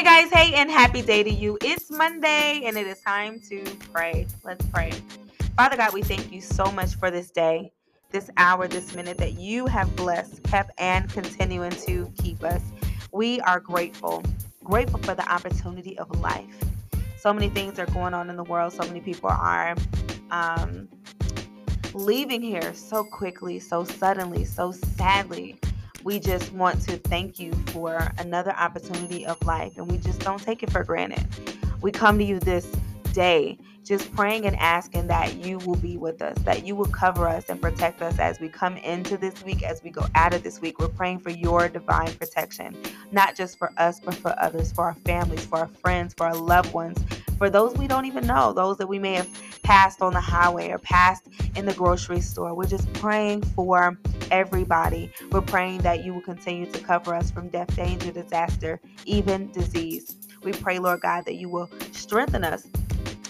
Hey guys, hey, and happy day to you. It's Monday and it is time to pray. Let's pray. Father God, we thank you so much for this day, this hour, this minute that you have blessed, kept, and continuing to keep us. We are grateful, grateful for the opportunity of life. So many things are going on in the world, so many people are um, leaving here so quickly, so suddenly, so sadly we just want to thank you for another opportunity of life and we just don't take it for granted. We come to you this day just praying and asking that you will be with us, that you will cover us and protect us as we come into this week, as we go out of this week. We're praying for your divine protection, not just for us, but for others, for our families, for our friends, for our loved ones, for those we don't even know, those that we may have passed on the highway or passed in the grocery store. We're just praying for everybody. We're praying that you will continue to cover us from death, danger, disaster, even disease. We pray, Lord God, that you will strengthen us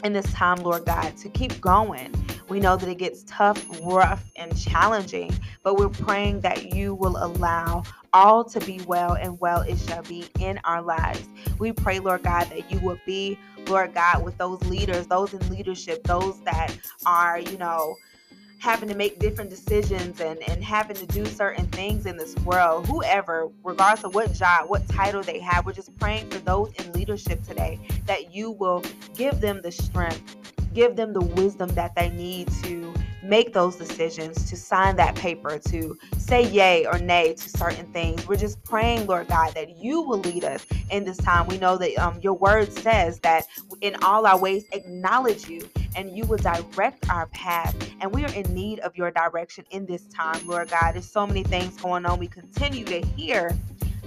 in this time, Lord God, to keep going. We know that it gets tough, rough, and challenging, but we're praying that you will allow all to be well and well it shall be in our lives. We pray, Lord God, that you will be, Lord God, with those leaders, those in leadership, those that are, you know, having to make different decisions and, and having to do certain things in this world, whoever, regardless of what job, what title they have, we're just praying for those in leadership today that you will give them the strength, give them the wisdom that they need to make those decisions, to sign that paper, to say yay or nay to certain things. We're just praying, Lord God, that you will lead us in this time. We know that um, your word says that in all our ways, acknowledge you and you will direct our path. And we are in need of your direction in this time, Lord God. There's so many things going on. We continue to hear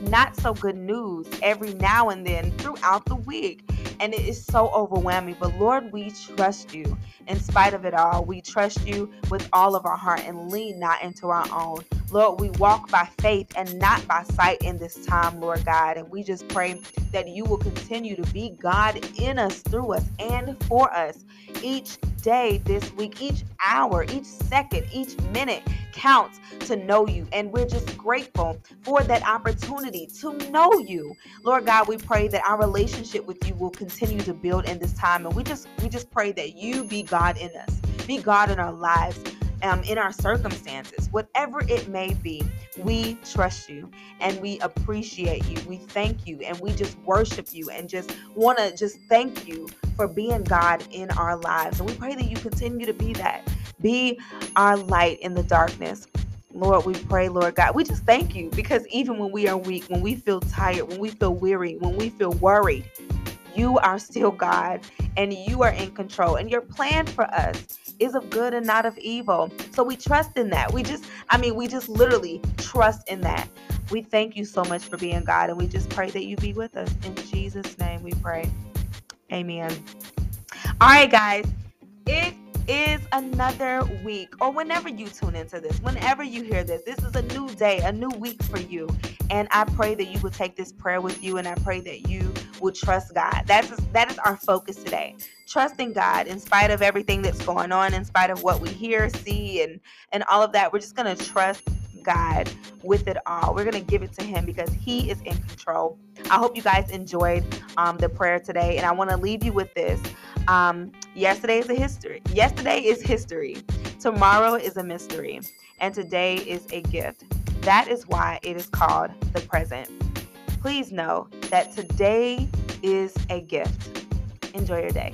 not so good news every now and then throughout the week. And it is so overwhelming. But Lord, we trust you in spite of it all. We trust you with all of our heart and lean not into our own. Lord, we walk by faith and not by sight in this time, Lord God. And we just pray that you will continue to be God in us, through us, and for us each day this week, each hour, each second, each minute counts to know you. And we're just grateful for that opportunity to know you. Lord God, we pray that our relationship with you will continue to build in this time. And we just we just pray that you be God in us, be God in our lives um, in our circumstances, whatever it may be, we trust you and we appreciate you. We thank you and we just worship you and just want to just thank you for being God in our lives. And we pray that you continue to be that. Be our light in the darkness. Lord, we pray, Lord God, we just thank you because even when we are weak, when we feel tired, when we feel weary, when we feel worried, you are still God and you are in control. And your plan for us is of good and not of evil. So we trust in that. We just, I mean, we just literally trust in that. We thank you so much for being God, and we just pray that you be with us. In Jesus' name we pray. Amen. All right, guys. Another week, or whenever you tune into this, whenever you hear this, this is a new day, a new week for you. And I pray that you will take this prayer with you, and I pray that you will trust God. That's that is our focus today. Trusting God in spite of everything that's going on, in spite of what we hear, see, and and all of that. We're just gonna trust God with it all. We're going to give it to Him because He is in control. I hope you guys enjoyed um, the prayer today, and I want to leave you with this. Um, yesterday is a history. Yesterday is history. Tomorrow is a mystery, and today is a gift. That is why it is called the present. Please know that today is a gift. Enjoy your day.